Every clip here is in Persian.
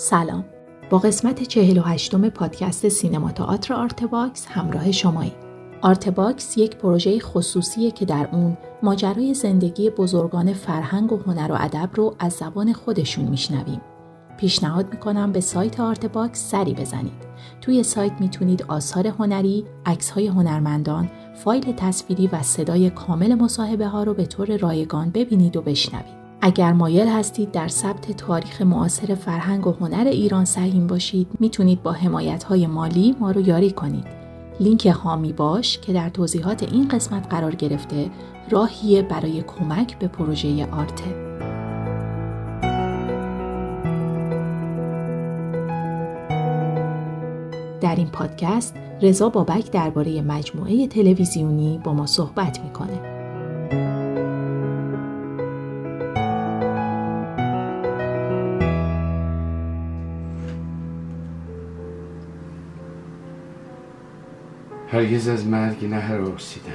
سلام. با قسمت 48 پادکست سینما تئاتر آرتباکس همراه شماییم آرتباکس یک پروژه خصوصیه که در اون ماجرای زندگی بزرگان فرهنگ و هنر و ادب رو از زبان خودشون میشنویم. پیشنهاد می‌کنم به سایت آرتباکس سری بزنید. توی سایت می‌تونید آثار هنری، های هنرمندان، فایل تصویری و صدای کامل مصاحبه ها رو به طور رایگان ببینید و بشنوید. اگر مایل هستید در ثبت تاریخ معاصر فرهنگ و هنر ایران سهیم باشید می‌تونید با حمایت های مالی ما رو یاری کنید. لینک هامی باش که در توضیحات این قسمت قرار گرفته راهیه برای کمک به پروژه آرته در این پادکست رضا بابک درباره مجموعه تلویزیونی با ما صحبت می‌کنه. هرگز از مرگ نهراسیدم.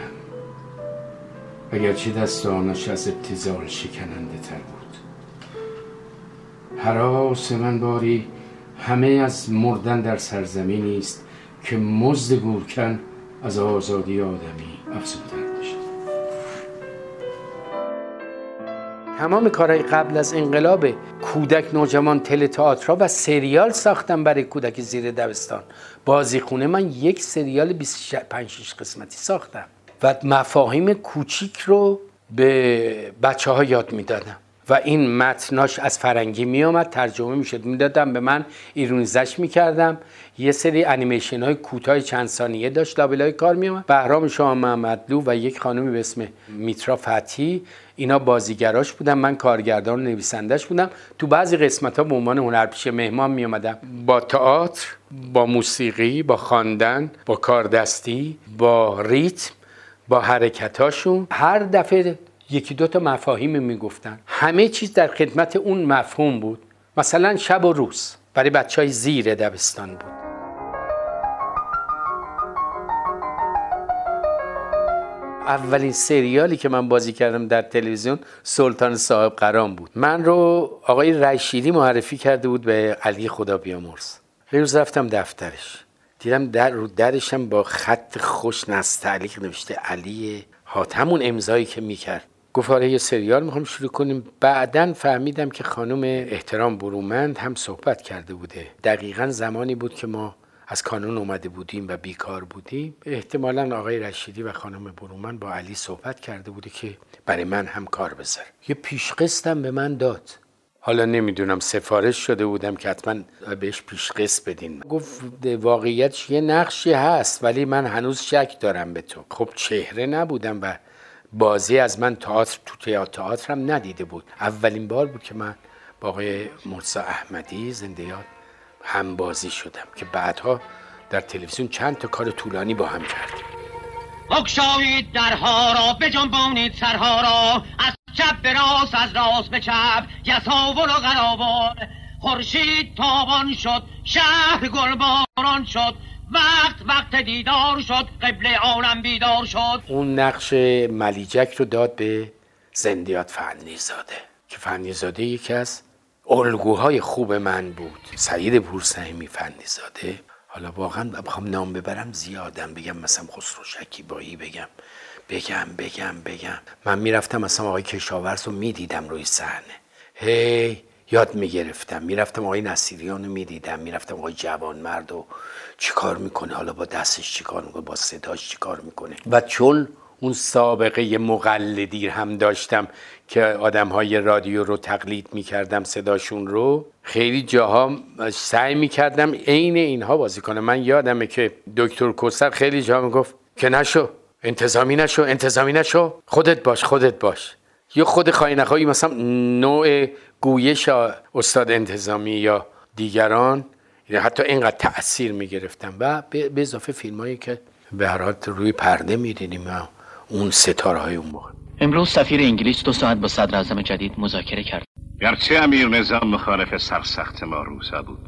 اگرچه دستانش از ابتزال شکننده تر بود. حراس من باری همه از مردن در سرزمینی است که مزد گورکن از آزادی آدمی افزودن تمام کارهای قبل از انقلاب کودک نوجوان تل تئاتر و سریال ساختم برای کودک زیر دبستان. بازیخونه من یک سریال 25 قسمتی ساختم و مفاهیم کوچیک رو به بچه ها یاد می‌دادم و این متناش از فرنگی می آمد ترجمه می شد می‌دادم به من ایرونیزش می کردم یه سری انیمیشن های کوتاه چند ثانیه داشت لابلای کار می آمد بهرام شاه محمدلو و یک خانمی به اسم میترا فتی اینا بازیگراش بودم من کارگردان و نویسندش بودم. تو بعضی قسمت ها به عنوان هنرپیشه مهمان می آمدم با تئاتر با موسیقی با خواندن با کاردستی با ریتم با حرکتاشون هر دفعه یکی دو تا مفاهیم می‌گفتن. همه چیز در خدمت اون مفهوم بود. مثلا شب و روز. برای بچه های زیر دبستان بود. اولین سریالی که من بازی کردم در تلویزیون سلطان صاحب قرام بود. من رو آقای رشیدی معرفی کرده بود به علی خدا بیامرز. روز رفتم دفترش. دیدم در رو درشم با خط خوش نستعلیق نوشته علی هات همون امضایی که می‌کرد. گفت آره یه سریال می‌خوام شروع کنیم. بعدا فهمیدم که خانم احترام برومند هم صحبت کرده بوده. دقیقا زمانی بود که ما از کانون اومده بودیم و بیکار بودیم. احتمالا آقای رشیدی و خانم برومند با علی صحبت کرده بوده که برای من هم کار بذار یه پیشقستم به من داد. حالا نمی‌دونم سفارش شده بودم که حتما بهش پیشقست بدین. گفت واقعیتش یه نقشی هست ولی من هنوز شک دارم به تو. خب چهره نبودم و بازی از من تئاتر تو تئاترم ندیده بود. اولین بار بود که من با آقای مرسا احمدی زنده یاد هم بازی شدم که بعدها در تلویزیون چند تا کار طولانی با هم کردیم. بگشایید درها را بجنبانید سرها را. از چپ به راست از راست به چپ. یساول و قراول خورشید تابان شد شهر گلباران شد. وقت وقت دیدار شد قبل عالم بیدار شد. اون نقش ملیجک رو داد به زندیات فنیزاده که فنیزاده یکی از الگوهای خوب من بود. سعید پورسهمی فنیزاده حالا واقعا بخوام نام ببرم زیادم بگم مثلا خسرو شکیبایی بگم. بگم بگم بگم. من می‌رفتم مثلا آقای کشاورز رو می‌دیدم روی صحنه. هی یاد می‌گرفتم. می‌رفتم آقای نصیریان رو می‌دیدم. می‌رفتم آقای جوان مرد و چیکار می‌کنه؟ حالا با دستش چیکار می‌کنه؟ با صداش چیکار می‌کنه؟ و چون اون سابقه مقلدی هم داشتم که آدم های رادیو رو تقلید می‌کردم صداشون رو. خیلی جاها سعی می‌کردم عین اینها بازی کنم. من یادمه که دکتر کوسر خیلی جا می‌گفت که نشو انتظامی نشو انتظامی نشو. خودت باش خودت باش. یا خود خواهی مثلا نوع گویش استاد انتظامی یا دیگران حتی اینقدر تاثیر می‌گرفتم. و به اضافه فیلم هایی که به هر روی پرده می‌دیدیم. و اون ستاره های اون موقع. امروز سفیر انگلیس دو ساعت با صدر اعظم جدید مذاکره کرد. گرچه امیر نظام مخالف سرسخت ما روسا بود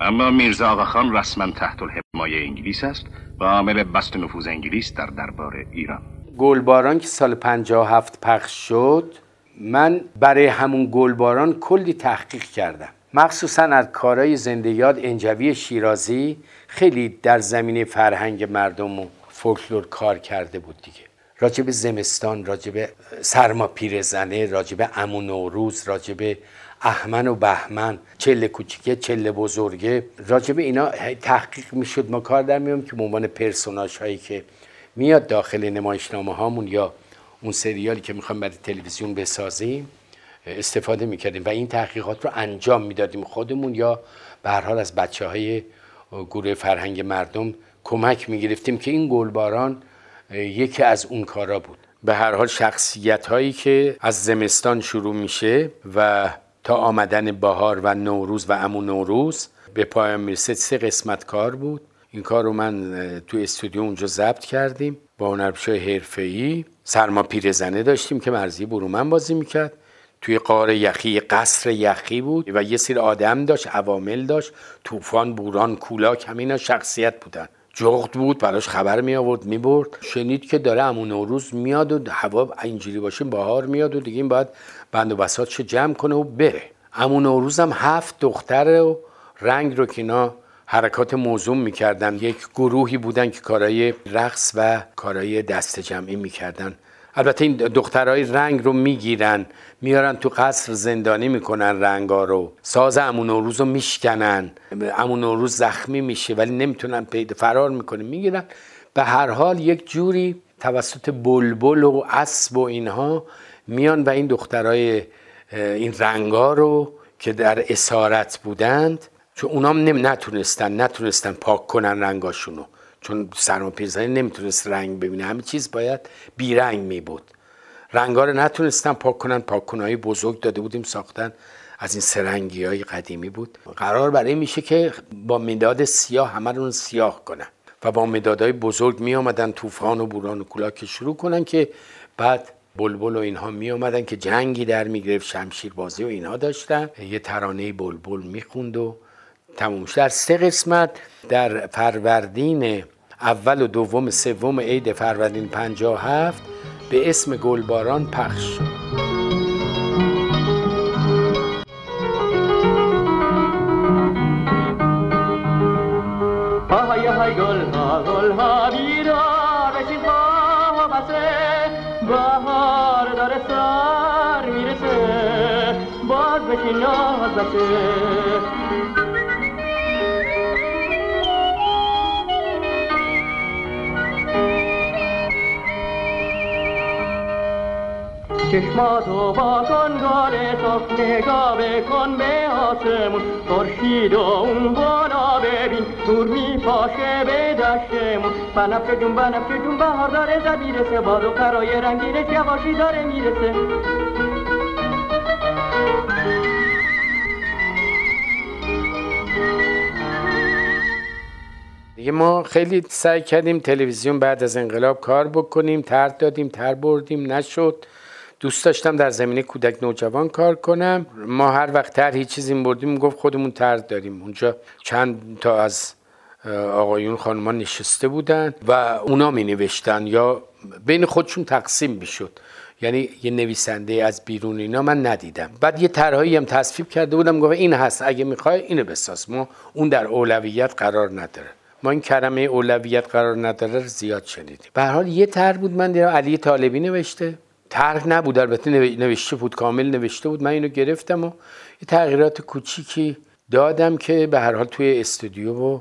اما میرزا آقاخان رسما تحت الحمایه انگلیس است و عامل بست نفوذ انگلیس در دربار ایران. گلباران که سال 57 پخش شد من برای همون گلباران کلی تحقیق کردم. مخصوصا از کارهای زنده یاد انجوی شیرازی خیلی در زمینه فرهنگ مردم و فولکلور کار کرده بود دیگه. راجب زمستان راجب سرما پیرزنه راجب امو نوروز راجب احمن و بهمن چله کوچیکه چله بزرگه. راجب اینا تحقیق می‌شد ما کار در میام که به عنوان پرسوناج هایی که میاد داخل نمایشنامه هامون یا اون سریالی که می‌خوایم برای تلویزیون بسازیم استفاده می‌کردیم و این تحقیقات رو انجام می‌دادیم خودمون یا به هر حال از بچه های گروه فرهنگ مردم کمک می‌گرفتیم که این گلباران یکی از اون کارا بود. به هر حال شخصیت هایی که از زمستان شروع میشه و تا آمدن بهار و نوروز و امو نوروز به پایان می‌رسه سه قسمت کار بود. این کار رو من تو استودیو اونجا ضبط کردیم با هنرپیشه حرفه‌ای. سرما پیرزنه داشتیم که مرزی برومن بازی می‌کرد. توی قار یخی قصر یخی بود و یه سری آدم داشت عوامل داشت طوفان بوران کولاک همینا شخصیت بودن. جغد بود براش خبر می آورد می برد شنید که داره امون نوروز میاد و هوا اینجوری باشه بهار میاد و دیگه این باید بند و بساتشو جمع کنه و بره. امون نوروز هم هفت دختر و رنگ رو که اینا حرکات موزوم می‌کردن. یک گروهی بودن که کارهای رقص و کارهای دست جمعی می‌کردن. البته این دخترهای رنگ رو می‌گیرن میارن تو قصر زندانی می‌کنن رنگا رو. ساز امون روز رو میشکنن. امون روز زخمی میشه ولی نمی‌تونن پیدا فرار می‌کنه می‌گیرن. به هر حال یک جوری توسط بلبل و اسب و اینها میان و این دخترای این رنگا رو که در اسارت بودند چون اونام نتونستن نتونستن پاک کنن رنگاشونو. چون سرما پیرزنی نمی‌تونست رنگ ببینه. همه چیز باید بیرنگ می بود رنگا رو نتونستن پاک کنن. پاک بزرگ داده بودیم ساختن از این سرنگی های قدیمی بود. قرار برای میشه که با مداد سیاه همه رو سیاه کنن و با مدادهای بزرگ می آمدن طوفان و بوران و کولاک شروع کنن که بعد بلبل و اینها می آمدن که جنگی در می گرفت شمشیر بازی و اینها داشتن. یه ترانه بلبل می‌خوند و تموم در سه قسمت در فروردین اول و دوم سوم عید فروردین 57 به اسم گلباران پخش شد. های گل ها گل ها بیدار بشین خواه بسه بهار داره سر می‌رسه. باز بشین ناز بسه. چشماتو با کن گاره تو نگاه بکن به آسمون. خورشید و اون بالا ببین نور میپاشه به دشتمون. بنفشه جون بنفشه جون بهار داره زبیرسه. باد و قرای رنگینش یواشی داره می‌رسه. ما خیلی سعی کردیم تلویزیون بعد از انقلاب کار بکنیم. تر دادیم تر بردیم نشد. دوست داشتم در زمینه کودک نوجوان کار کنم. ما هر وقت طرحی چیزی بردیم گفت خودمون طرح داریم. اونجا چند تا از آقایون خانمان نشسته بودن و اونا می نوشتن یا بین خودشون تقسیم می‌شد. یعنی یه نویسنده از بیرون اینا من ندیدم. بعد یه طرحی هم تصفیب کرده بودم گفت این هست اگه می‌خوای اینو بساز. ما اون در اولویت قرار نداره. ما این کرمه اولویت قرار نداره زیاد شنیدیم. به حال یه طرح بود من دیدم علی طالبی نوشته. طرح نبود. البته نوشته بود کامل نوشته بود. من اینو گرفتم و یه تغییرات کوچیکی دادم که به هر حال توی استودیو و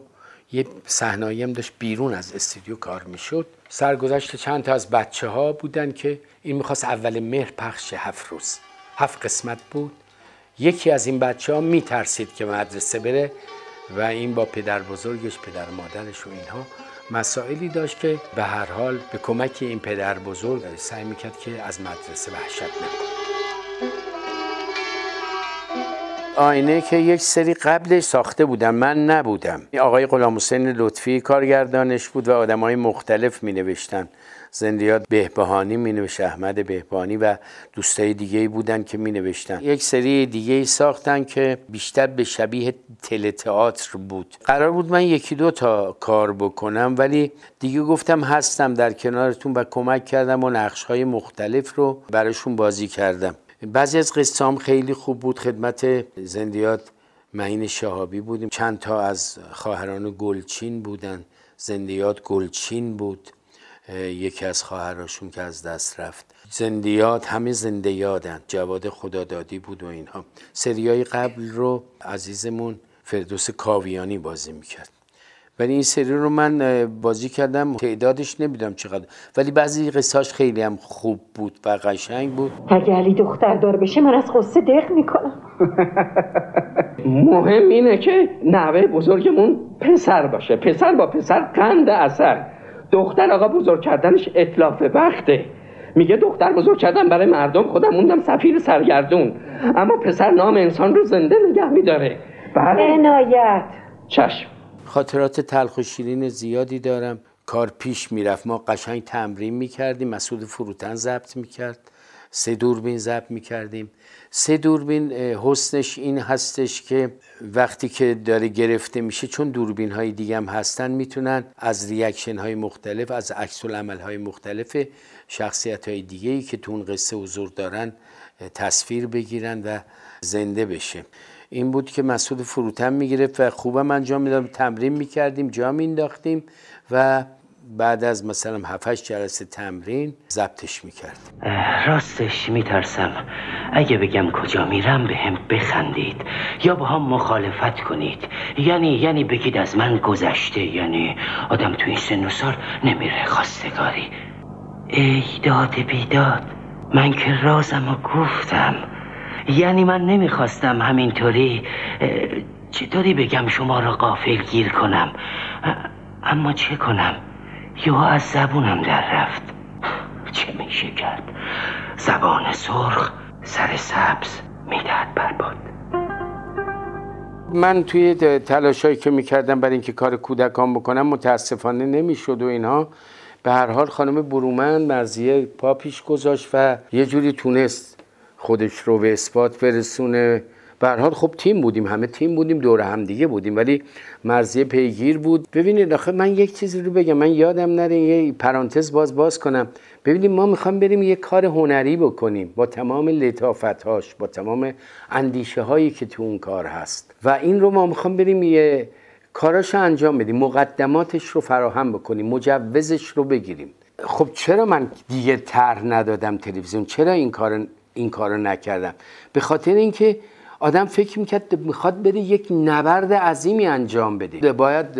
یه صحنایی هم داشت بیرون از استودیو کار می‌شد. سرگذشت چند تا از بچه ها بودن که این می‌خواست اول مهر پخش هفت روز. هفت قسمت بود. یکی از این بچه ها میترسید که مدرسه بره و این با پدر بزرگش پدر مادرش و اینها مسائلی داشت که به هر حال به کمک این پدر بزرگ سعی می‌کرد که از مدرسه وحشت نکنه آینه که یک سری قبلش ساخته بودم من نبودم. آقای غلام حسین لطفی کارگردانش بود و آدم های مختلف می نوشتن زندیات بهبهانی می نوشت احمد بهبهانی و دوستای دیگه بودن که می نوشتن یک سری دیگه ساختن که بیشتر به شبیه تئاتر بود. قرار بود من یکی دو تا کار بکنم ولی دیگه گفتم هستم در کنارتون و کمک کردم و نقش های مختلف رو براشون بازی کردم. بعضی از قصه خیلی خوب بود. خدمت زندیات معین شهابی بودیم. چند تا از خواهران گلچین بودن. زندیات گلچین بود. یکی از خواهراشون که از دست رفت. زندیات همه زنده یادن جواد خدادادی بود و اینها. سریای قبل رو عزیزمون فردوس کاویانی بازی می‌کرد. ولی این سری رو من بازی کردم. تعدادش نمی‌دونم چقدر. ولی بعضی قصاش خیلی هم خوب بود و قشنگ بود. اگه علی دختر دار بشه من از قصه دق می‌کنم. مهم اینه که نوه بزرگمون پسر باشه. پسر با پسر قند اثر. دختر آقا بزرگ کردنش اطلاف بخته. میگه دختر بزرگ کردن برای مردم خودم موندم سفیر سرگردون. اما پسر نام انسان رو زنده نگه میداره. بله عنایت. چشم. خاطرات تلخ و شیرین زیادی دارم. کار پیش می‌رفت. ما قشنگ تمرین می‌کردیم. مسعود فروتن ضبط می‌کرد. سه دوربین ضبط می‌کردیم. سه دوربین حسنش این هستش که وقتی که داره گرفته میشه چون دوربین های دیگه هم هستن می‌تونن از ریاکشن های مختلف از عکس العمل های مختلف شخصیت های دیگه ای که تو اون قصه حضور دارن تصویر بگیرن و زنده بشه. این بود که مسعود فروتن می‌گرفت و خوبم انجام می‌دادم. تمرین می‌کردیم جا مینداختیم و بعد از مثلا 7 جلسه تمرین ضبطش می‌کرد. راستش میترسم. اگه بگم کجا میرم به هم بخندید. یا با هم مخالفت کنید. یعنی یعنی بگید از من گذشته. یعنی آدم توی این سن و سال نمیره خواستگاری. ای داد بیداد من که رازم و گفتم. یعنی من نمی‌خواستم همینطوری چطوری بگم شما را قافل گیر کنم؟ اما چه کنم؟ یا از زبونم در رفت. چه میشه کرد؟ زبان سرخ سر سبز می‌دهد برباد. من توی تلاشایی که می‌کردم برای اینکه کار کودکان بکنم متاسفانه نمی‌شد و اینها. به هر حال خانم برومن مرزیه پا پیش گذاشت و یه جوری تونست خودش رو به اثبات برسونه. به حال خب تیم بودیم همه تیم بودیم دور هم دیگه بودیم ولی مرزیه پیگیر بود. ببینید آخه من یک چیزی رو بگم من یادم نره یه پرانتز باز باز کنم. ببینید ما می‌خوام بریم یه کار هنری بکنیم با تمام لطافتهاش با تمام اندیشه هایی که تو اون کار هست. و این رو ما می‌خوام بریم یه کاراش انجام بدیم مقدماتش رو فراهم بکنیم مجوزش رو بگیریم. خب چرا من دیگه طرح ندادم تلویزیون؟ چرا این کار این کارو نکردم؟ به خاطر اینکه آدم فکر می‌کرد می‌خواد بره یک نبرد عظیمی انجام بده. باید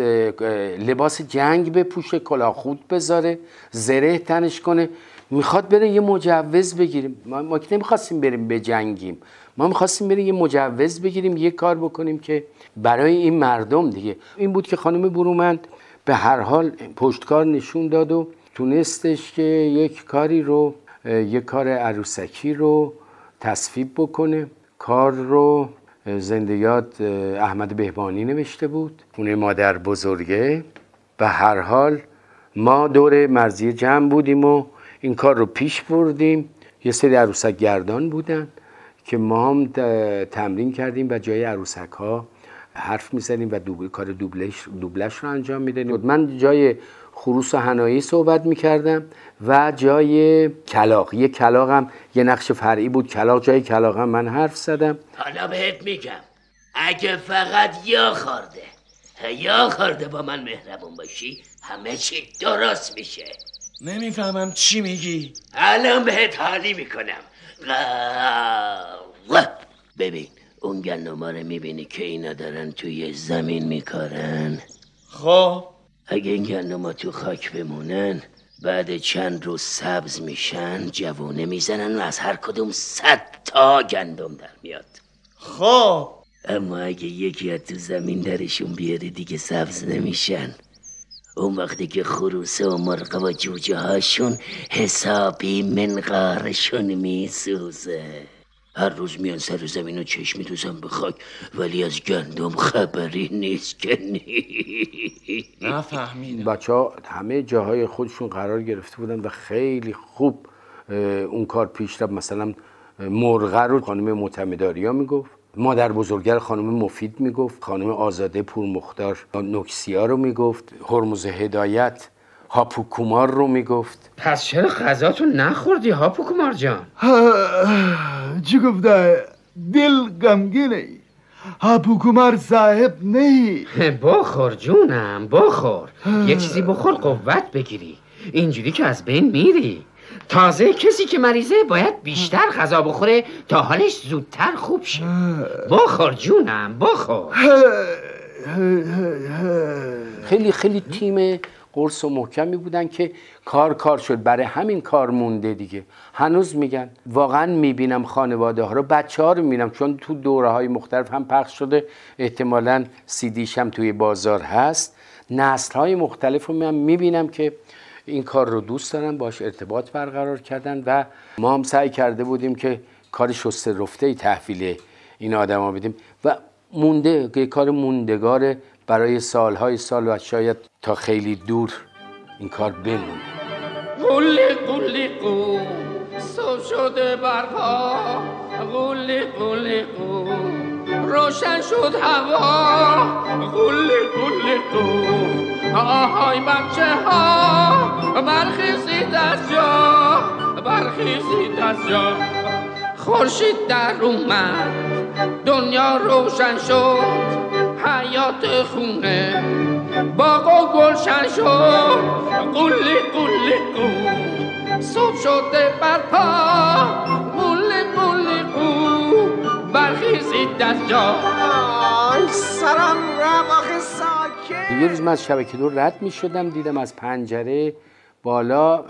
لباس جنگ بپوشه کلاه خود بذاره زره تنش کنه. می‌خواد بره یه مجوز بگیریم ما, ما که نمی‌خواستیم بریم بجنگیم ما می‌خواستیم بریم یه مجوز بگیریم یه کار بکنیم که برای این مردم دیگه. این بود که خانم برومند به هر حال پشتکار نشون داد و تونستش که یک کاری رو یک کار عروسکی رو تصویب بکنه. کار رو زندیات احمد بهبانی نوشته بود. خونه مادر بزرگه. به هر حال ما دور مرزی جمع بودیم و این کار رو پیش بردیم. یه سری عروسک گردان بودن که ما هم تمرین کردیم و جای عروسک ها حرف می‌زنیم و دوبل کار دوبلش, دوبلش رو انجام می‌دادیم. من جای خروس و هنایی صحبت می‌کردم و جای کلاق یه کلاقم یه نقش فرعی بود. کلاق جای کلاقم من حرف زدم. حالا بهت میگم. اگه فقط یا خورده. یا خورده با من مهربون باشی همه چی درست میشه. نمی‌فهمم چی میگی. الان بهت حالی می‌کنم. ببین اون گندما رو می‌بینی که اینا دارن توی زمین میکارن. خب؟ اگه این گندما تو خاک بمونن بعد چند روز سبز میشن جوونه می‌زنن و از هر کدوم صد تا گندم در میاد. خب. اما اگه یکی از تو زمین درشون بیاری دیگه سبز نمیشن. اون وقتی که خروسه و مرغ و جوجه هاشون حسابی منقارشون میسوزه. هر روز میان سر زمین و چشمی دوزن به خاک ولی از گندم خبری نیست که نفهمیدم. بچه ها همه جاهای خودشون قرار گرفته بودن و خیلی خوب اون کار پیش رفت. مثلا مرغه رو خانم معتمداریا می‌گفت. مادر بزرگر خانم مفید می‌گفت. خانم آزاده پورمختار نکسیا رو می‌گفت. هرمز هدایت. هاپوکومار رو می‌گفت. پس چرا غذاتو نخوردی هاپوکومار جان؟ چی گفته؟ دل غمگینه. بگو صاحب نی بخور جونم بخور. یه چیزی بخور قوت بگیری. اینجوری که از بین میری. تازه کسی که مریضه باید بیشتر غذا بخوره تا حالش زودتر خوب شه. بخور جونم بخور. خیلی خیلی تیم قرص و محکمی بودن که کار کار شد. برای همین کار مونده دیگه. هنوز میگن. واقعا می‌بینم خانواده ها رو. بچه ها رو می‌بینم. چون تو دوره های مختلف هم پخش شده. احتمالا سیدیش هم توی بازار هست. نسل های مختلف رو می‌بینم که این کار رو دوست دارن. باش ارتباط برقرار کردن و ما هم سعی کرده بودیم که کار شسته رفته تحویل این آدما بدیم. و مونده که کار موندگار برای سالهای سال و شاید خیلی دور این کار بمونه. قلی قلی قو سو شده برپا. قلی قلی قو روشن شد هوا. قلی قلی قو آهای بچه ها. برخیزید از جا. برخیزید از جا. خورشید در اومد. دنیا روشن شد. حیات خونه. باغ و گلشن شد قلی قلی قو. صبح شده برپا. قلی قلی قو. برخیزید از جا. سرم رم آخه ساکت. یه روز من از شبکه دور رد می شدم دیدم از پنجره بالا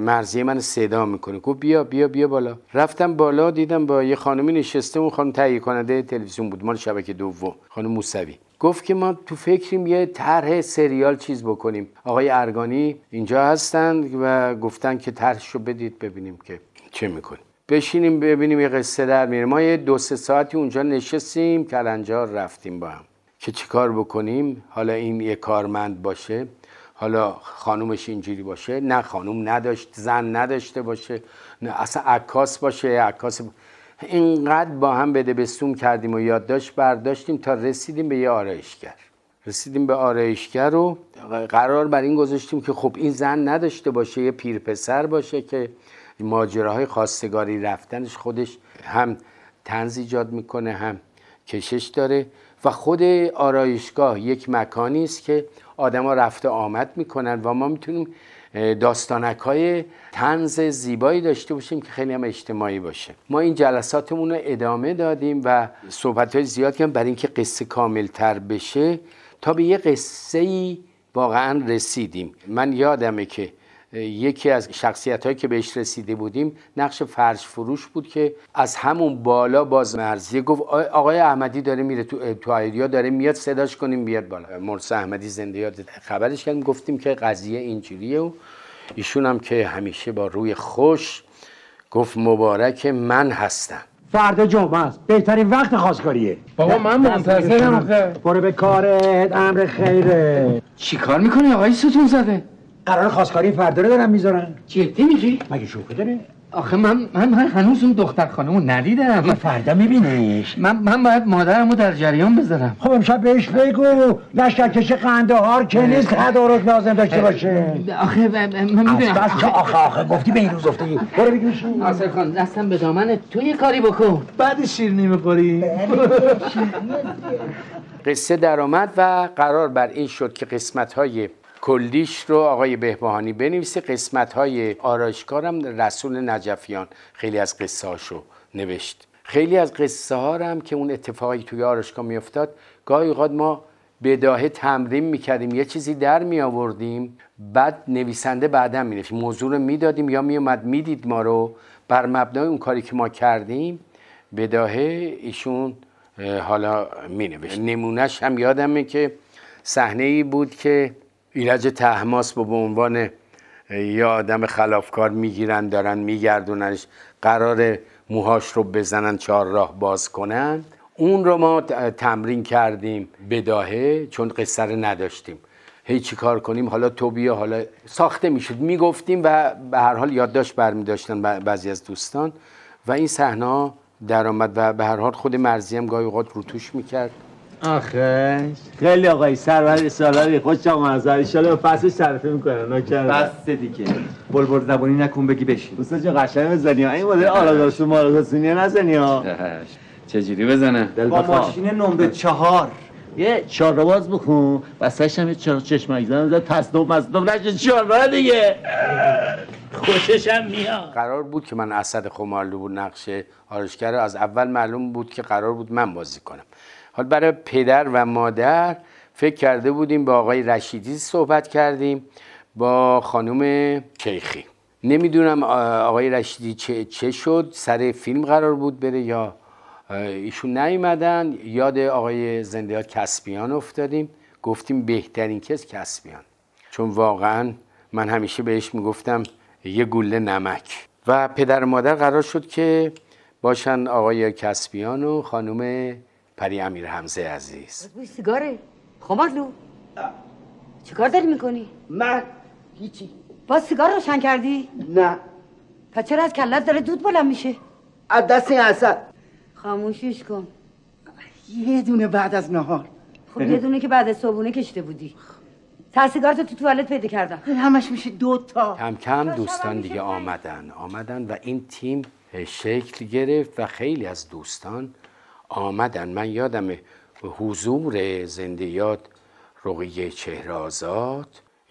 مرزی من صدا می‌کنه. گفت بیا بیا بیا بالا. رفتم بالا دیدم با یه خانمی نشسته اون خانم تهیه کننده تلویزیون بود. مال شبکه دوم خانم موسوی. گفت که ما تو فکریم یه طرح سریال چیز بکنیم. آقای ارگانی اینجا هستن و گفتن که طرحش رو بدید ببینیم که چه می‌کنیم بشینیم ببینیم یه قصه در میره ما یه دو سه ساعتی اونجا نشستیم کلنجار رفتیم با هم. که چیکار بکنیم؟ حالا این یه کارمند باشه حالا خانومش اینجوری باشه نه خانوم نداشت زن نداشته باشه نه اصلا عکاس باشه عکاس اینقدر با هم بده بستون کردیم و یادداشت برداشتیم تا رسیدیم به یه آرایشگر. رسیدیم به آرایشگر رو قرار بر این گذاشتیم که خب این زن نداشته باشه یه پیر پسر باشه که ماجراهای خواستگاری رفتنش خودش هم تنز ایجاد می‌کنه هم کشش داره و خود آرایشگاه یک مکانی است که آدما رفته آمد می‌کنن و ما می‌تونیم داستانک های تنز زیبایی داشته باشیم که خیلی هم اجتماعی باشه. ما این جلساتمون رو ادامه دادیم و صحبت های زیاد کردیم برای اینکه قصه کامل تر بشه تا به یه قصه ای واقعا رسیدیم. من یادمه که یکی از شخصیت هایی که بهش رسیده بودیم نقش فرش فروش بود که از همون بالا باز مرزی گفت آقای احمدی داره میره تو تو داره میاد صداش کنیم بیاد بالا. مرس احمدی زنده یاد خبرش کردیم گفتیم که قضیه اینجوریه و ایشون هم که همیشه با روی خوش گفت مبارک من هستم. فردا جمعه است. بهترین وقت خواستگاریه. بابا من منتظرم برو به کارت امر خیره. چی کار می‌کنی آقای ستون زده قرار خواستگاری فردا رو دارن می‌ذارن. جدی میگی؟ مگه شوخی داره آخه من من, من هنوز اون دختر خانمو ندیدم. فردا میبینیش. من من باید مادرمو در جریان بذارم. خب امشب بهش بگو. لشکرکش قندهار که نیست تدارک لازم داشته باشه. آخه من می‌دونم. بس که آخه آخه گفتی به این روز افتادی برو بگیش آصف خان دستم به دامن تو یه کاری بکن. بعد شیرنی می‌خوری قصه درآمد و قرار بر این شد که قسمت های کلیش رو آقای بهبهانی بنویسه. قسمت های رسول نجفیان. خیلی از قصه هاشو نوشت. خیلی از قصه ها هم که اون اتفاقی توی آرایشگاه میافتاد گاهی اوقات ما بداهه تمرین می‌کردیم. یه چیزی در می آوردیم بعد نویسنده بعدا می موضوع رو می‌دادیم یا میومد می‌دید ما رو. بر مبنای اون کاری که ما کردیم بداهه ایشون حالا می نوشت نمونهش هم یادمه که صحنه ای بود که ایرج تحماس با به عنوان یه آدم خلافکار می‌گیرن دارن میگردوننش قرار موهاش رو بزنن چهار راه باز کنن. اون رو ما تمرین کردیم بداهه چون قصه رو نداشتیم. هی چی کار کنیم؟ حالا تو بیا حالا ساخته می‌شد. می‌گفتیم و به هر حال یادداشت برمی داشتن بعضی از دوستان. و این صحنه درآمد و به هر حال خود مرزی هم گاهی اوقات روتوش می‌کرد. آخه. خیلی آقای سرور سالاری خوش آمد ان شاءالله فصل شرفه می‌کنه. نوکر بس دیگه. بلبل زبانی نکن بگی بشین. دوستا جون قشنگ بزنی این مدل آراداشو ماراداسونی نزنی ها. چجوری بزنم با ماشین نمره چهار. یه چهار باز بکن. بسش هم یه چهار چشمک زن بزن. تصنوب مصنوب نشه چهار دیگه. خوششم میاد. قرار بود که من اسد خمارلو بود نقش آرشگر از اول معلوم بود که قرار بود من بازی کنم. حال برای پدر و مادر فکر کرده بودیم با آقای رشیدی صحبت کردیم با خانم کیخی نمی‌دونم آقای رشیدی چه, چه شد؟ سر فیلم قرار بود بره یا ایشون نیومدن؟ یاد آقای زندیات کسبیان افتادیم. گفتیم بهترین کس کسبیان چون واقعا من همیشه بهش می‌گفتم یه گله نمک. و پدر و مادر قرار شد که باشن آقای کسبیان و خانم پری امیر حمزه عزیز. بوی سیگاره. خمارلو چیکار داری می‌کنی؟ من هیچی. باز سیگار روشن کردی؟ نه. پس چرا از کلت داره دود بلند میشه؟ از دست این خاموشیش کن. یه دونه بعد از نهار. خب یه دونه که بعد از صبحونه کشته بودی. سیگارتو تو توالت پیدا کردم. همش میشه دو تا. کم کم دوستان دیگه آمدن. آمدن و این تیم شکل گرفت و خیلی از دوستان آمدن. من یادم حضور زنده یاد رقیه چهره آزاد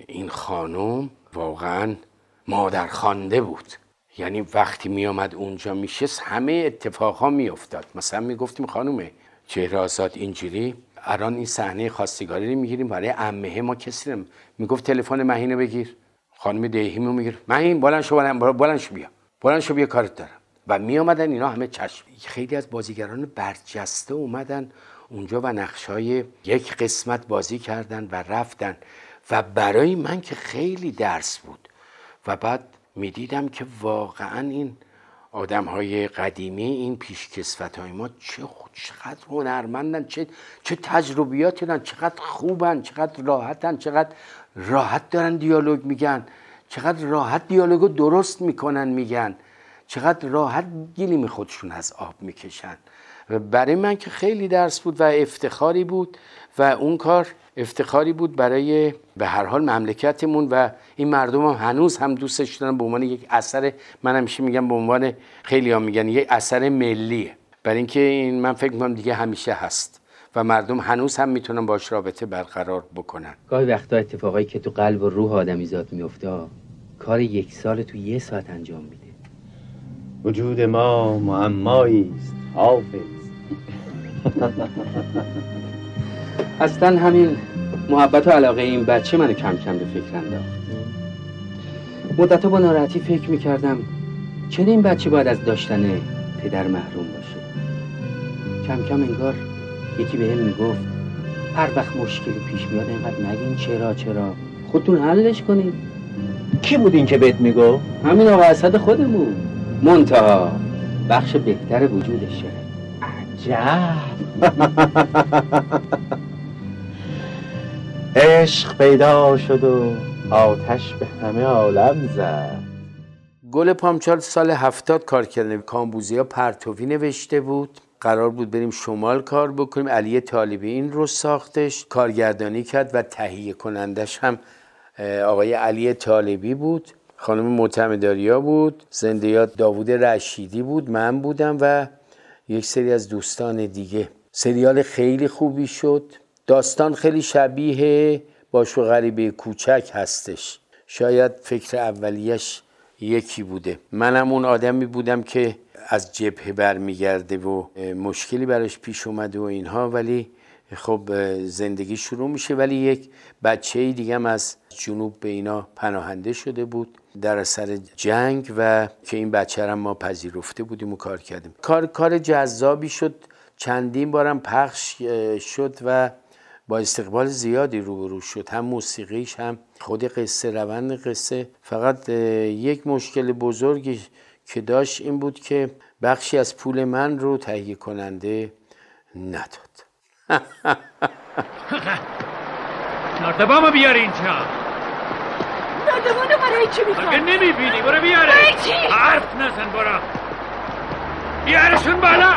این خانم واقعا مادر خانده بود. یعنی وقتی می آمد اونجا میشست همه اتفاقها می افتاد مثلا می گفتیم خانم چهره آزاد اینجوری الان این صحنه خواستگاری رو می‌گیریم برای عمه ما کسی رو. می‌گفت تلفن مهینو بگیر. خانم دهیمو میگیر. مهین بلند شو بلند شو بیا. بلند شو بیا کارت دارم. و می آمدن اینا همه چشم. خیلی از بازیگران برجسته اومدن اونجا و نقشای یک قسمت بازی کردن و رفتن. و برای من که خیلی درس بود. و بعد می‌دیدم که واقعا این آدم های قدیمی این پیشکسوت های ما چه چقدر هنرمندن چه چه تجربیاتی دارن چقدر خوبن چقدر راحتن چقدر راحت دارن دیالوگ میگن چقدر راحت دیالوگو درست می‌کنن میگن. چقدر راحت گیلیم خودشون از آب می‌کشن و برای من که خیلی درس بود و افتخاری بود و اون کار افتخاری بود برای به هر حال مملکتمون و این مردم هم هنوز هم دوستش دارن به عنوان یک اثر من همیشه میگم به عنوان خیلی ها میگن یک اثر ملیه. برای اینکه این من فکر می‌کنم دیگه همیشه هست و مردم هنوز هم می‌تونن باش رابطه برقرار بکنن. گاهی وقتا اتفاقایی که تو قلب و روح آدمیزاد میفته کار یک سال تو یه ساعت انجام میده. وجود ما معمایی است حافظ. اصلا همین محبت و علاقه این بچه منو کم کم به فکر انداخت. مدت با ناراحتی فکر می‌کردم چرا این بچه باید از داشتن پدر محروم باشه. کم کم انگار یکی به هم می‌گفت هر وقت مشکلی پیش میاد اینقدر نگین چرا چرا؟ خودتون حلش کنید کی بود این که بهت میگو؟ همین آقا اسد خودمون. منتها بخش بهتر وجودشه. عجب. عشق پیدا شد و آتش به همه عالم زد. گل پامچال سال هفتاد کار کردن کامبوزی ها پرتوی نوشته بود. قرار بود بریم شمال کار بکنیم. علی طالبی این رو ساختش کارگردانی کرد و تهیه کنندش هم آقای علی طالبی بود. خانم معتمداریا بود زندیات داوود رشیدی بود من بودم و یک سری از دوستان دیگه. سریال خیلی خوبی شد. داستان خیلی شبیه باشو غریبه کوچک هستش. شاید فکر اولیش یکی بوده. منم اون آدمی بودم که از جبهه برمیگرده و مشکلی براش پیش اومده و اینها ولی خب زندگی شروع میشه ولی یک بچه دیگه هم از جنوب به اینا پناهنده شده بود در اثر جنگ و که این بچه هم ما پذیرفته بودیم و کار کردیم. کار کار جذابی شد. چندین بارم پخش شد و با استقبال زیادی روبرو شد. هم موسیقیش هم خود قصه روند قصه. فقط یک مشکل بزرگی که داشت این بود که بخشی از پول من رو تهیه کننده نداد. نردبامو بیار اینجا. نردبانو برای چی می‌خواد؟ مگه نمی‌بینی؟ برو بیاره. برای چی؟ حرف نزن برو. بیارشون بالا.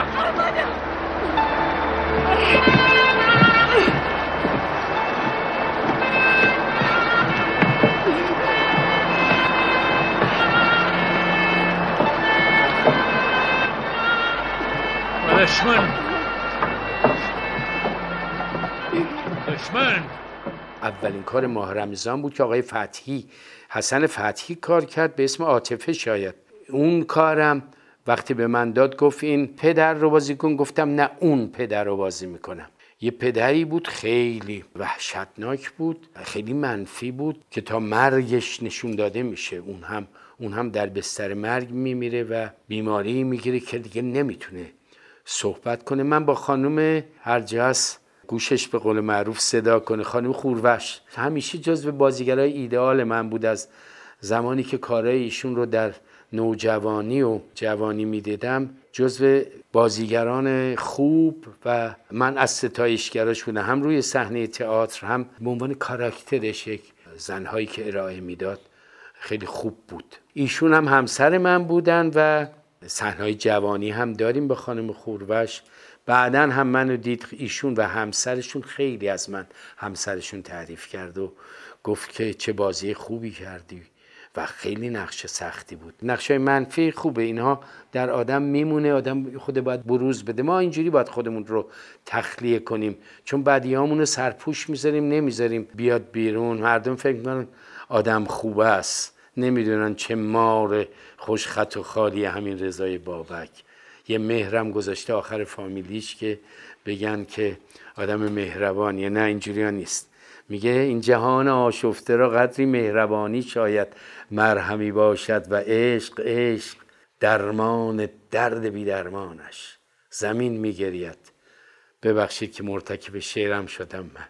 دشمن دشمن. اولین کار ماه رمضان بود که آقای فتحی حسن فتحی کار کرد به اسم عاطفه شاید. اون کارم وقتی به من داد گفت این پدر رو بازی کن گفتم نه اون پدر رو بازی می‌کنم. یه پدری بود خیلی وحشتناک بود خیلی منفی بود که تا مرگش نشون داده میشه. اون هم اون هم در بستر مرگ میمیره و بیماری می‌گیره که دیگه نمی‌تونه صحبت کنه. من با خانم هرجاس گوشش به قول معروف صدا کنه. خانم خوروش همیشه جزو بازیگرای ایدئال من بود از زمانی که کارهای ایشون رو در نوجوانی و جوانی می‌دیدم. جزو بازیگران خوب و من از ستایشگراش بودم. هم روی صحنه تئاتر هم به عنوان کاراکترش یک زنهایی که ارائه می‌داد خیلی خوب بود. ایشون هم همسر من بودن و صحنه جوانی هم داریم با خانم خوروش بعدا هم منو دید ایشون و همسرشون خیلی از من همسرشون تعریف کرد و گفت که چه بازی خوبی کردی و خیلی نقش سختی بود. نقشه منفی خوبه اینها در آدم میمونه آدم خود باید بروز بده. ما اینجوری باید خودمون رو تخلیه کنیم. چون بعدیامون رو سرپوش می‌ذاریم نمی‌ذاریم بیاد بیرون. مردم فکر می‌کنن آدم خوبه است. نمی‌دونن چه مار خوشخط و خالی همین رضای بابک. یه مهرم گذاشته آخر فامیلیش که بگن که آدم مهربانیه نه اینجوری نیست. میگه این جهان آشفته را قدری مهربانی شاید مرهمی باشد و عشق عشق درمان درد بی درمانش زمین میگرید. ببخشید که مرتکب شعرم شدم من.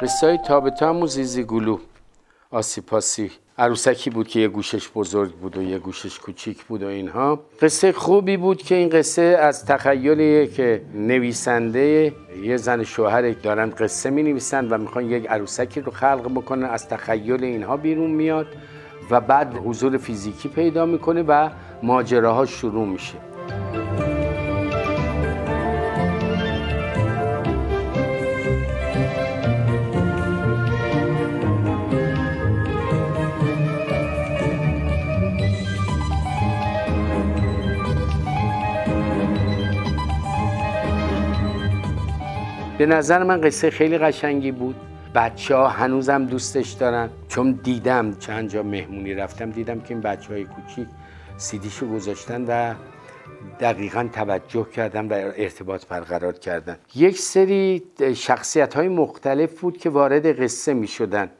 قصه های تابتام و زیزی گلو. آسیپاسی عروسکی بود که یه گوشش بزرگ بود و یه گوشش کوچیک بود و اینها. قصه خوبی بود که این قصه از تخیلی که نویسنده یه زن شوهر دارن قصه می نویسن و می‌خوان یک عروسکی رو خلق بکنن از تخیل اینها بیرون میاد و بعد حضور فیزیکی پیدا می‌کنه و ماجراها شروع میشه. به نظر من قصه خیلی قشنگی بود. بچه ها هنوزم دوستش دارن. چون دیدم چند جا مهمونی رفتم دیدم که این بچه های کوچیک سیدیشو گذاشتن و دقیقا توجه کردن و ارتباط برقرار کردن. یک سری شخصیت های مختلف بود که وارد قصه می شدن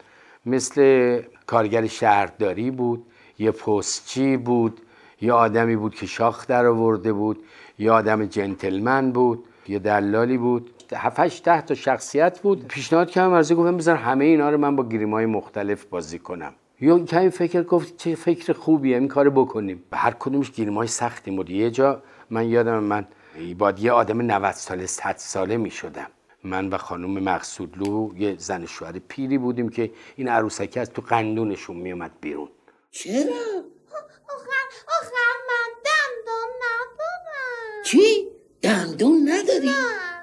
مثل کارگر شهرداری بود یه پستچی بود یه آدمی بود که شاخ در آورده بود یه آدم جنتلمن بود یه دلالی بود. هفتش ده تا شخصیت بود. پیشنهاد کردم ارزی گفتم بذار همه اینا رو من با گریمای مختلف بازی کنم. یا کمی فکر گفت چه فکر خوبیه این کارو بکنیم. هر کدومش گریمای سختی بود. یه جا من یادم من باید یه آدم 90 ساله 100 ساله می شدم من و خانم مقصودلو یه زن شوهر پیری بودیم که این عروسکی از تو قندونشون میومد بیرون. چرا؟ آخر آخر من دندون ندارم. چی؟ دندون نداری؟ نه.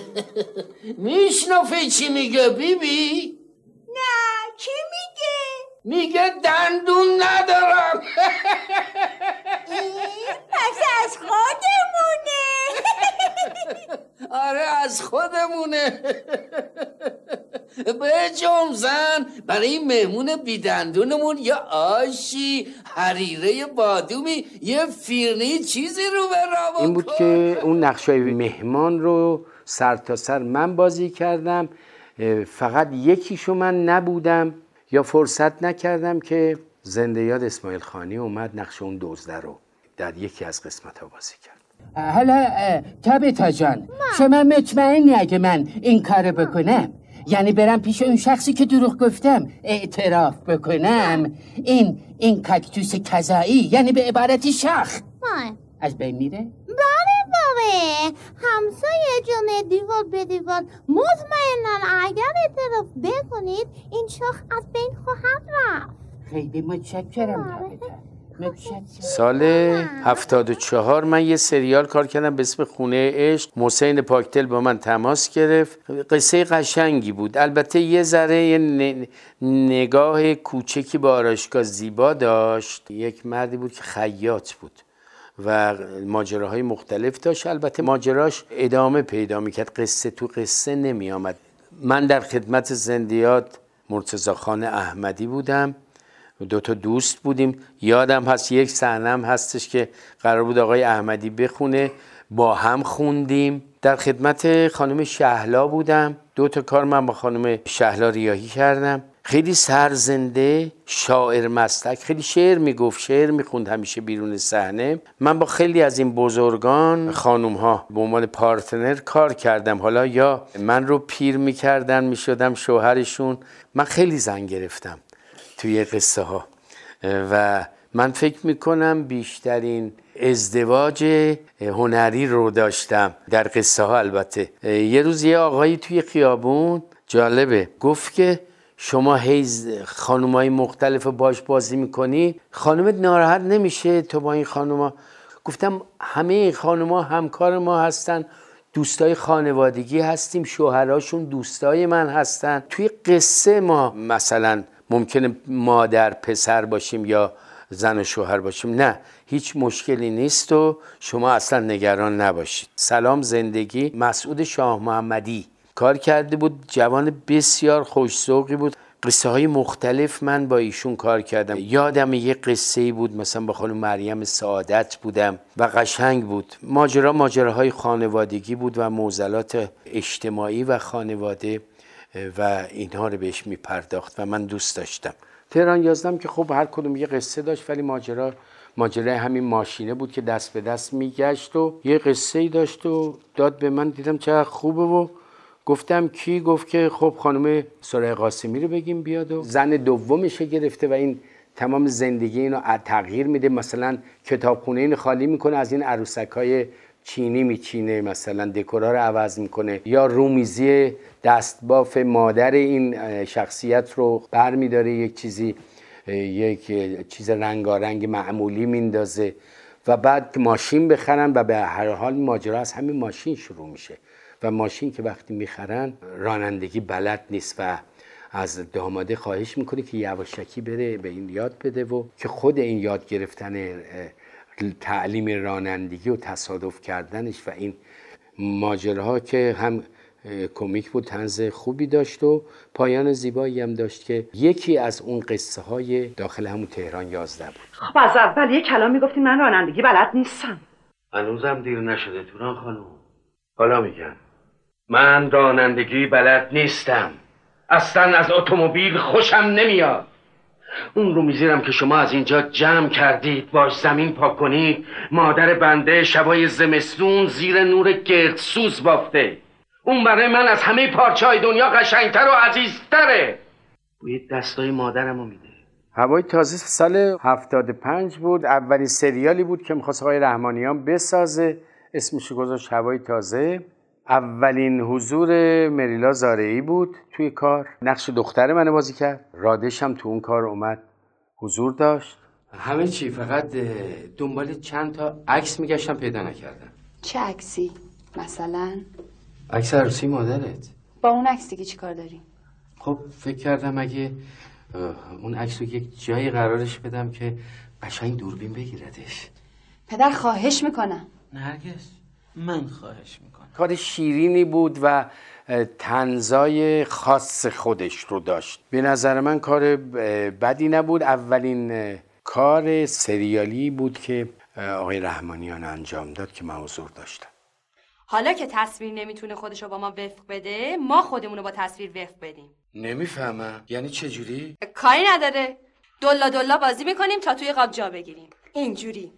میشنفه چی میگه بیبی؟ نه چی میگه؟ میگه دندون ندارم پس از خودمونه آره از خودمونه به زن برای این مهمون بیدندونمون یا آشی حریره بادومی یه فیرنی چیزی رو به این بود که اون نقشای مهمان رو سر تا سر من بازی کردم فقط یکیشو من نبودم یا فرصت نکردم که زنده یاد اسماعیل خانی اومد نقش اون دزده رو در یکی از قسمت ها بازی کرد. حالا تابتا جان شما مطمئنی اگه من این کار بکنم؟ یعنی برم پیش اون شخصی که دروغ گفتم اعتراف بکنم؟ این این کاکتوس کذایی یعنی به عبارتی شخ از بین میره؟ بله بابه همسایه جان دیوار به دیوار. مطمئنا اگر اعتراف بکنید این شاخ از بین خواهد رفت. خیلی متشکرم تابتا سال 74 من یه سریال کار کردم به اسم خونه عشق. محسن پاکتل با من تماس گرفت. قصه قشنگی بود. البته یه ذره یه ن- نگاه کوچکی به آرایشگاه زیبا داشت. یک مردی بود که خیاط بود. و ماجراهای مختلف داشت. البته ماجراش ادامه پیدا می‌کرد. قصه تو قصه نمی آمد من در خدمت زندیات مرتزا خان احمدی بودم. دو تا دوست بودیم. یادم هست یک صحنم هستش که قرار بود آقای احمدی بخونه. با هم خوندیم. در خدمت خانم شهلا بودم. دو تا کار من با خانم شهلا ریاهی کردم. خیلی سرزنده شاعر مستک خیلی شعر می‌گفت شعر می‌خوند همیشه بیرون صحنه. من با خیلی از این بزرگان خانوم ها به عنوان پارتنر کار کردم. حالا یا من رو پیر می‌کردن می‌شدم شوهرشون. من خیلی زن گرفتم توی قصه ها و من فکر می‌کنم بیشترین ازدواج هنری رو داشتم در قصه ها البته یه روز یه آقایی توی خیابون جالبه گفت که شما هیز خانومای مختلف باش بازی می‌کنی؟ خانومت ناراحت نمیشه تو با این خانوما گفتم همه این خانوما همکار ما هستن دوستای خانوادگی هستیم شوهراشون دوستای من هستن. توی قصه ما مثلا ممکنه مادر پسر باشیم یا زن و شوهر باشیم. نه هیچ مشکلی نیست و شما اصلا نگران نباشید. سلام زندگی. مسعود شاه محمدی. کار کرده بود. جوان بسیار خوشزوقی بود. قصه های مختلف من با ایشون کار کردم. یادم یه قصه ای بود مثلا با خانم مریم سعادت بودم و قشنگ بود. ماجرا ماجراهای خانوادگی بود و موزلات اجتماعی و خانواده و اینها رو بهش می پرداخت و من دوست داشتم. تهران یازدم که خب هر کدوم یه قصه داشت ولی ماجرا ماجرای همین ماشینه بود که دست به دست میگشت و یه قصه ای داشت و داد به من. دیدم چقدر خوبه و گفتم کی گفت که خب خانم سرای قاسمی رو بگیم بیاد و زن دومش گرفته و این تمام زندگی اینو تغییر میده. مثلا کتابخونه این خالی می‌کنه از این عروسک های چینی میچینه مثلا دکورا رو عوض می‌کنه. یا رومیزی دستباف مادر این شخصیت رو بر میداره یک چیزی یک چیز رنگارنگ معمولی میندازه. و بعد ماشین بخرن و به هر حال ماجرا از همین ماشین شروع میشه. و ماشین که وقتی می‌خرن رانندگی بلد نیست و از داماده خواهش می‌کنه که یواشکی بره به این یاد بده و که خود این یاد گرفتن تعلیم رانندگی و تصادف کردنش و این ماجراها که هم کمیک بود تنز خوبی داشت و پایان زیبایی هم داشت که یکی از اون قصه های داخل همون تهران یازده بود. خب از اول یه کلام می‌گفتین من رانندگی بلد نیستم. هنوزم دیر نشده توران خانم. حالا میگم. من رانندگی بلد نیستم. اصلا از اتومبیل خوشم نمیاد. اون رو میزیرم که شما از اینجا جمع کردید باش زمین پاک کنید مادر بنده شبای زمستون زیر نور گردسوز بافته. اون برای من از همه پارچه های دنیا قشنگتر و عزیزتره. بوی دستای مادرم رو میده. هوای تازه سال 75 بود. اولین سریالی بود که می‌خواست آقای رحمانیان بسازه. اسمش گذاشت هوای تازه. اولین حضور مریلا زارعی بود توی کار. نقش دختر من بازی کرد. رادش هم تو اون کار اومد. حضور داشت. همه چی فقط دنبال چند تا عکس میگشتم پیدا نکردم. چه عکسی؟ مثلا؟ عکس عروسی مادرت. با اون عکس دیگه چیکار داری؟ خب فکر کردم اگه اون عکس رو یک جایی قرارش بدم که قشنگ دوربین بگیردش. پدر خواهش می‌کنم. نرگس من خواهش می‌کنم. کار شیرینی بود و تنزای خاص خودش رو داشت. به نظر من کار بدی نبود. اولین کار سریالی بود که آقای رحمانیان انجام داد که من حضور داشتم. حالا که تصویر نمی‌تونه خودشو با ما وفق بده ما خودمونو با تصویر وفق بدیم. نمی‌فهمم. یعنی چجوری؟ کاری نداره. دلا دلا بازی می‌کنیم تا توی قاب جا بگیریم. اینجوری.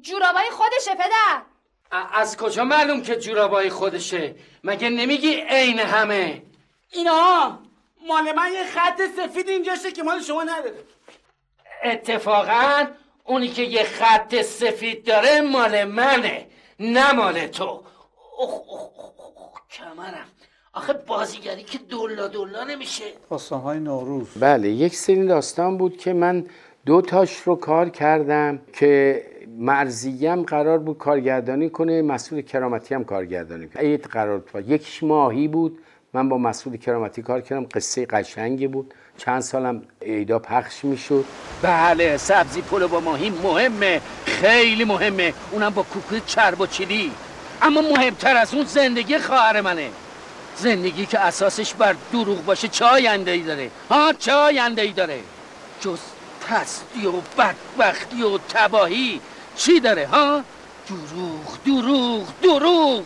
جورابای خودشه پدر. از کجا معلوم که جورابای خودشه؟ مگه نمیگی عین همه؟ اینا مال من یه خط سفید اینجاشه که مال شما نداره. اتفاقا اونی که یه خط سفید داره مال منه نه مال تو. اخ اخ اخ کمرم. آخه بازیگری که دولا دولا نمیشه. های نوروز. بله یک سری داستان بود که من دو تاش رو کار کردم که مرزیم قرار بود کارگردانی کنه مسئول کرامتی هم کارگردانی کنه. عید قرار بود. یکیش ماهی بود. من با مسئول کرامتی کار کردم. قصه قشنگی بود. چند سالم عیدا پخش می‌شد. بله سبزی پلو با ماهی مهمه. خیلی مهمه. اونم با کوکو چرب و چیلی. اما مهمتر از اون زندگی خواهر منه. زندگی که اساسش بر دروغ باشه چه آینده ای داره؟ ها چه آینده ای داره؟ جز پستی و بدبختی و تباهی. چی داره ها؟ دروغ دروغ دروغ.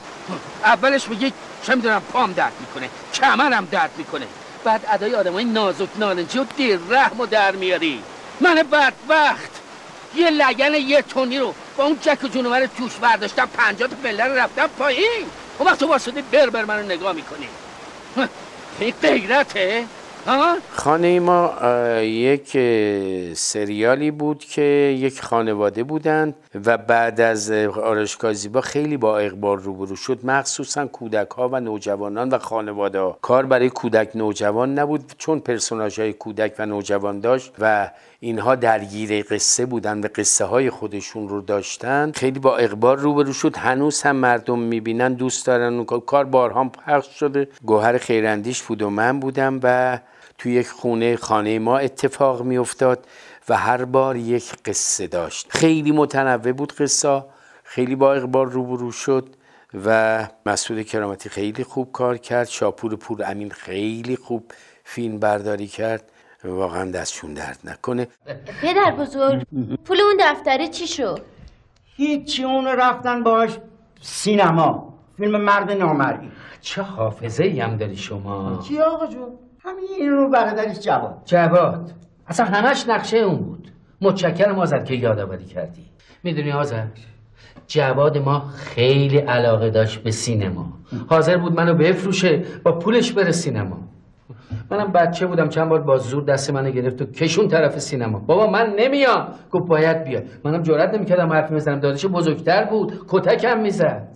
اولش میگه چه می‌دونم پام درد می‌کنه کمرم درد می‌کنه. بعد ادای آدمای نازک نارنجی و دیر رحم و در میاری. من بدبخت. یه لگن یه تونی رو با اون جک جونور توش برداشتم پنجاه تا رو رفتم پایین. اون وقت تو واسطه بر بر منو نگاه می‌کنی. این غیرته؟ خانه ما یک سریالی بود که یک خانواده بودند و بعد از اه، آرشگاه زیبا خیلی با اقبال روبرو شد. مخصوصا کودک ها و نوجوانان و خانواده ها. کار برای کودک نوجوان نبود چون پرسوناژ های کودک و نوجوان داشت و اینها درگیر قصه بودن و قصه های خودشون رو داشتن. خیلی با اقبال روبرو شد. هنوز هم مردم می‌بینن دوست دارن. اون کار. کار بارها پخش شده. گوهر خیراندیش بود و من بودم و توی یک خونه خانه ما اتفاق میافتاد و هر بار یک قصه داشت. خیلی متنوع بود قصه خیلی با اقبال روبرو شد و مسئول کرامتی خیلی خوب کار کرد شاپور پور امین خیلی خوب فیلم برداری کرد. واقعا دستشون درد نکنه. پدر بزرگ پول اون دفتره چی شد؟ هیچی اون رفتن باش سینما. فیلم مرد نامرئی. چه حافظه ای هم داری شما. کی آقا جون؟ همین این رو برادرش جواد. جواد. اصلا همش نقشه اون بود. متشکرم آزد که یادآوری کردی. می‌دونی آزد جواد ما خیلی علاقه داشت به سینما. حاضر بود منو بفروشه با پولش بره سینما. منم بچه بودم چند بار با زور دست منو گرفت و کشون طرف سینما. بابا من نمیام. گفت باید بیا منم جرئت نمی‌کردم حرف بزنم. داداش بزرگتر بود. کتکم می‌زد.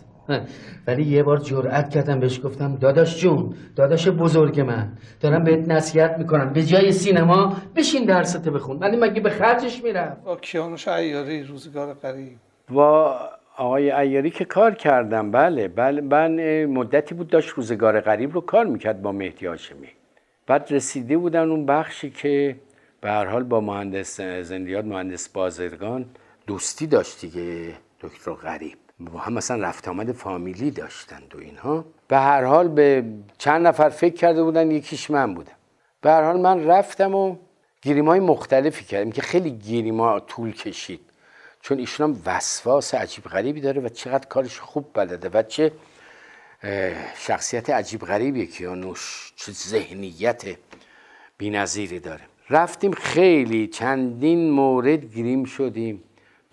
ولی یه بار جرأت کردم بهش گفتم داداش جون داداش بزرگ من دارم بهت نصیحت می‌کنم به جای سینما بشین درستو بخون. ولی مگه به خرجش میرم با کیانوش عیاری روزگار قریب. با آقای ایاری که کار کردم بله بله من مدتی بود داشت روزگار غریب رو کار می‌کرد با مهدی هاشمی. بعد رسیده بودن اون بخشی که به هر حال با مهندس زندیات مهندس بازرگان دوستی داشت دیگه دکتر غریب با هم مثلا رفت آمد فامیلی داشتند و اینها. به هر حال به چند نفر فکر کرده بودن یکیش من بودم. به هر حال من رفتم و گیریم های مختلفی کردیم که خیلی گیریما طول کشید. چون ایشون هم وسواس عجیب غریبی داره و چقدر کارش خوب بلده و چه شخصیت عجیب غریبیه کیانوش چه ذهنیت بی‌نظیری داره. رفتیم خیلی چندین مورد گریم شدیم.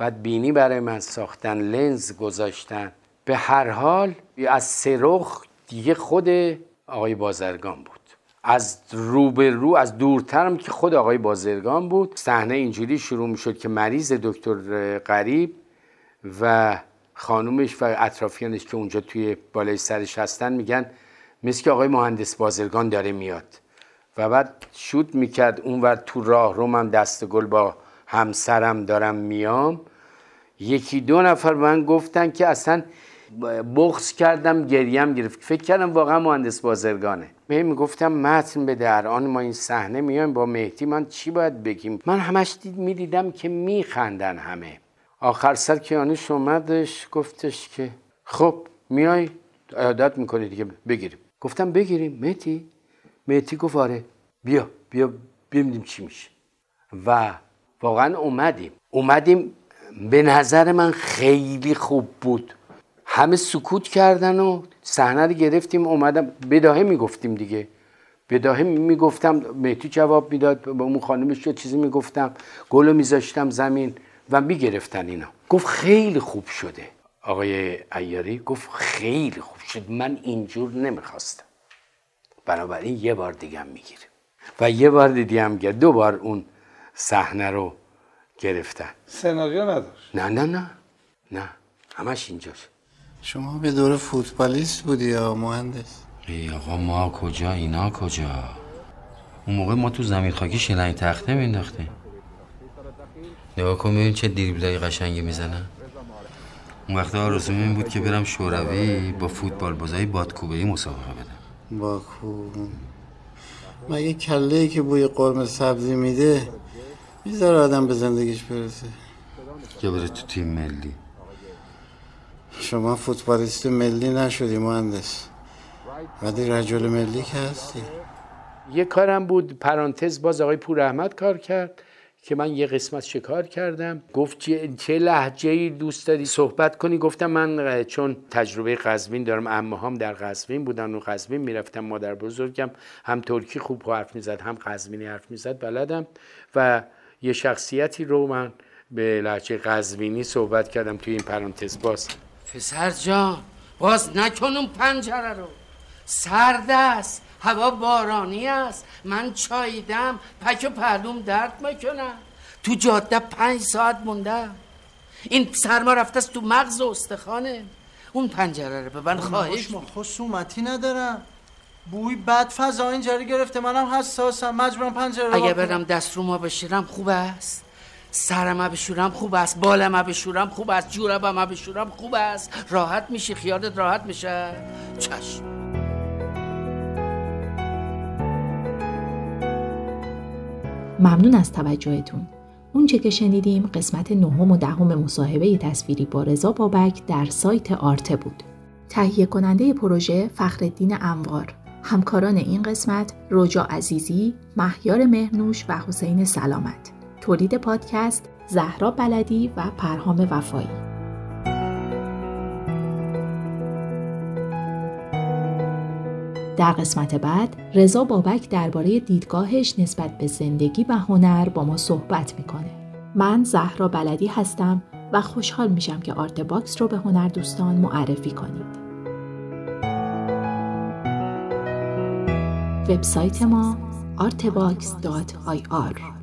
بعد بینی برای من ساختن لنز گذاشتن. به هر حال از سرخ دیگه خود آقای بازرگان بود. از رو به رو از دورترم که خود آقای بازرگان بود صحنه اینجوری شروع می شد که مریض دکتر قریب و خانومش و اطرافیانش که اونجا توی بالای سرش هستن میگن مثل که آقای مهندس بازرگان داره میاد. و بعد شوت می‌کرد اونور تو راه رو من دست گل با همسرم دارم میام. یکی دو نفر من گفتن که اصلا بغض کردم گریم گرفت. فکر کردم واقعا مهندس بازرگانه. به می‌گفتم متن بده الان ما این صحنه میایم با مهدی من چی باید بگیم؟ من همش دید می‌دیدم که میخندن همه. آخر سر کیانوش اومدش گفتش که خب میای عادت می‌کنی دیگه بگیریم. گفتم بگیریم مهدی؟ مهدی گفت آره بیا بیا ببینیم چی میشه. و واقعا اومدیم. اومدیم به نظر من خیلی خوب بود. همه سکوت کردن و صحنه رو گرفتیم اومدم بداهه می‌گفتیم دیگه. بداهه می‌گفتم مهدی جواب می‌داد با اون خانمش یه چیزی می‌گفتم گلو میذاشتم زمین و می‌گرفتن اینا. گفت خیلی خوب شده. آقای ایاری گفت خیلی خوب شد. من اینجور نمی‌خواستم. بنابراین یه بار دیگه هم می‌گیریم. و یه بار دیگه هم گرد دو بار اون صحنه رو گرفتن. سناریو نداشت. نه نه نه نه. همش اینجاست. شما به دور فوتبالیست بودی یا مهندس؟ ای آقا ما کجا؟ اینا کجا؟ اون موقع ما تو زمین خاکی شلنگ تخته مینداختیم نگاه کن ببین چه دریبلای قشنگی می‌زنن. اون وقت آرزوم این بود که برم شوروی با فوتبال بازای بادکوبه مسابقه بدم. باکو مگه کله ای که بوی قرمه سبزی میده می‌ذاره آدم به زندگیش برسه. یا بره تو تیم ملی. شما فوتبالیست ملی نشدی مهندس. ولی رجل ملی که هستی. یه کارم بود پرانتز باز آقای پور احمد کار کرد که من یه قسمت شکار کردم. گفت چه, لحجه ای دوست داری صحبت کنی؟ گفتم من چون تجربه قزوین دارم اما هم در قزوین بودن و قزوین می‌رفتم مادر بزرگم هم ترکی خوب حرف می‌زد هم قزوینی حرف می‌زد بلدم. و یه شخصیتی رو من به لحجه قزوینی صحبت کردم توی این پرانتز. باز. پسر جان باز نکن اون پنجره رو. سرد است هوا بارانی است. من چاییدم پک و پهلوم درد می‌کنم تو جاده پنج ساعت موندم. این سرما رفته است تو مغز و استخانه اون پنجره رو به من خواهش ما خصومتی ندارم. بوی بد فضا اینجوری گرفته. منم حساسم. مجبورم پنجره رو اگه. برم دست رو ما بشیرم خوب است. سرم بشورم خوب است. بالم بشورم خوب است. جوربم بشورم خوب است. راحت میشی. خیالت راحت میشه. چشم. ممنون از توجهتون. اونچه که شنیدیم قسمت نهم و دهم مصاحبه تصویری با رضا بابک در سایت آرته بود. تهیه کننده پروژه فخرالدین انوار. همکاران این قسمت رجا عزیزی، مهیار مهرنوش و حسین سلامت تولید پادکست زهرا بلدی و پرهام وفایی در قسمت بعد رضا بابک درباره دیدگاهش نسبت به زندگی و هنر با ما صحبت می‌کنه. من زهرا بلدی هستم و خوشحال میشم که آرت باکس رو به هنر دوستان معرفی کنید. وبسایت ما artbox.ir